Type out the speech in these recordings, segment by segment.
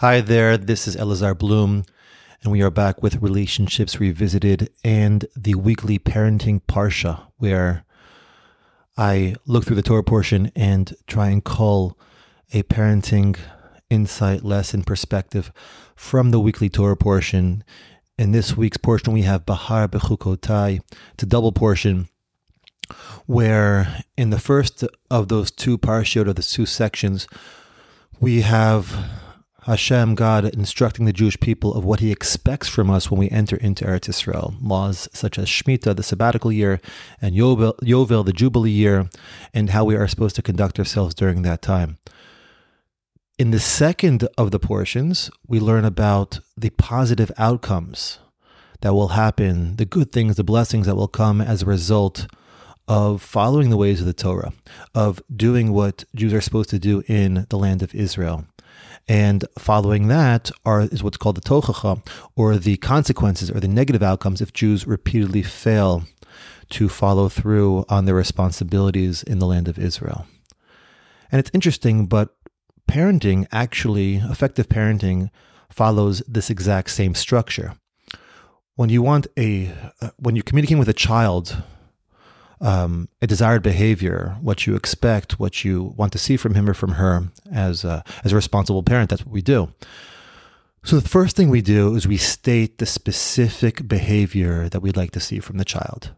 Hi there, this is Elazar Bloom, and we are back with Relationships Revisited and the weekly parenting Parsha, where I look through the Torah portion and try and cull a parenting insight, lesson, perspective from the weekly Torah portion. In this week's portion, we have Behar Bechukotai. It's a double portion where in the first of those two parashot, or the two sections, we have Hashem, God, instructing the Jewish people of what He expects from us when we enter into Eretz Israel. Laws such as Shemitah, the sabbatical year, and Yovel, Yovel, the Jubilee year, and how we are supposed to conduct ourselves during that time. In the second of the portions, we learn about the positive outcomes that will happen, the good things, the blessings that will come as a result of following the ways of the Torah, of doing what Jews are supposed to do in the land of Israel. And following that are is what's called the tochacha, or the consequences or the negative outcomes if Jews repeatedly fail to follow through on their responsibilities in the land of Israel. And it's interesting, but parenting actually, effective parenting, follows this exact same structure. When you want a, uh, when you're communicating with a child um, a desired behavior, what you expect, what you want to see from him or from her as a, as a responsible parent. That's what we do. So the first thing we do is we state the specific behavior that we'd like to see from the child.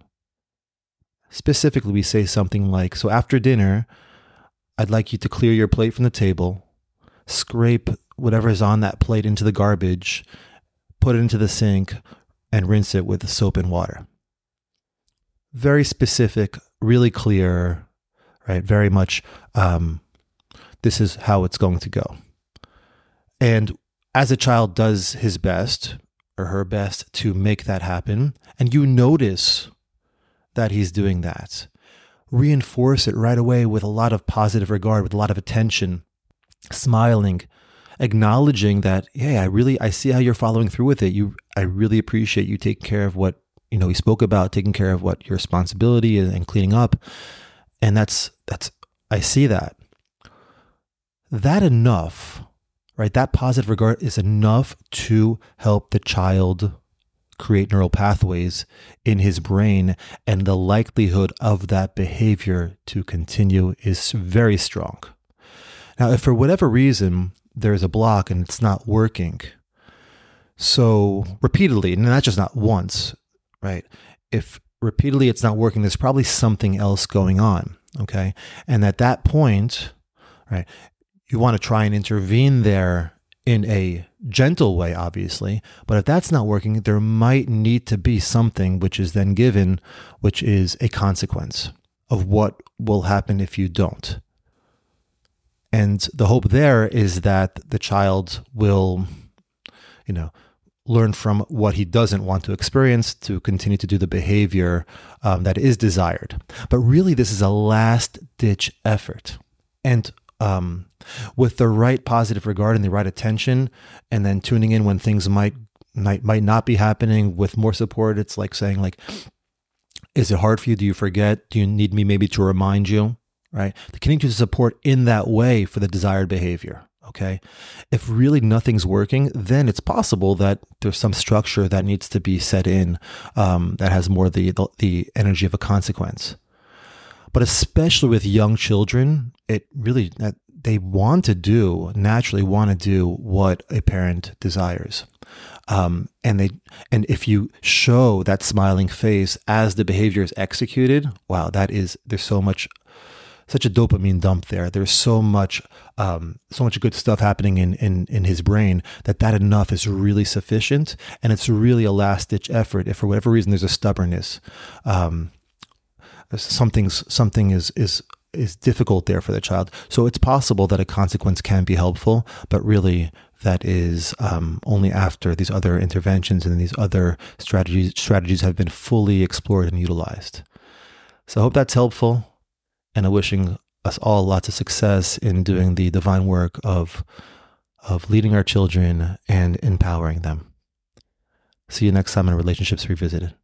Specifically, we say something like, "So after dinner, I'd like you to clear your plate from the table, scrape whatever is on that plate into the garbage, put it into the sink, and rinse it with soap and water." Very specific, really clear, right? Very much, um, this is how it's going to go. And as a child does his best or her best to make that happen, and you notice that he's doing that, reinforce it right away with a lot of positive regard, with a lot of attention, smiling, acknowledging that, hey, I really I see how you're following through with it. You I really appreciate you taking care of what you know, he spoke about taking care of what your responsibility is and cleaning up. And that's, that's, I see that. That enough, right? That positive regard is enough to help the child create neural pathways in his brain. And the likelihood of that behavior to continue is very strong. Now, if for whatever reason there's a block and it's not working, so repeatedly, and that's just not once, right? If repeatedly it's not working, there's probably something else going on. Okay. And at that point, right, you want to try and intervene there in a gentle way, obviously. But if that's not working, there might need to be something which is then given, which is a consequence of what will happen if you don't. And the hope there is that the child will, you know, learn from what he doesn't want to experience to continue to do the behavior um, that is desired. But really, this is a last ditch effort. And um, with the right positive regard and the right attention, and then tuning in when things might might might not be happening with more support, it's like saying like, "Is it hard for you? Do you forget? Do you need me maybe to remind you?" Right? To continue to support in that way for the desired behavior. Okay. If really nothing's working, then it's possible that there's some structure that needs to be set in um, that has more the, the, the energy of a consequence. But especially with young children, it really that they want to do naturally want to do what a parent desires. Um, and they and if you show that smiling face as the behavior is executed, wow, that is there's so much such a dopamine dump there. There's so much, um, so much good stuff happening in, in, in his brain that that enough is really sufficient. And it's really a last ditch effort. If for whatever reason there's a stubbornness, um, something's, something is, is, is difficult there for the child. So it's possible that a consequence can be helpful, but really that is um, only after these other interventions and these other strategies strategies have been fully explored and utilized. So I hope that's helpful and I'm wishing us all lots of success in doing the divine work of of leading our children and empowering them. See you next time in Relationships Revisited.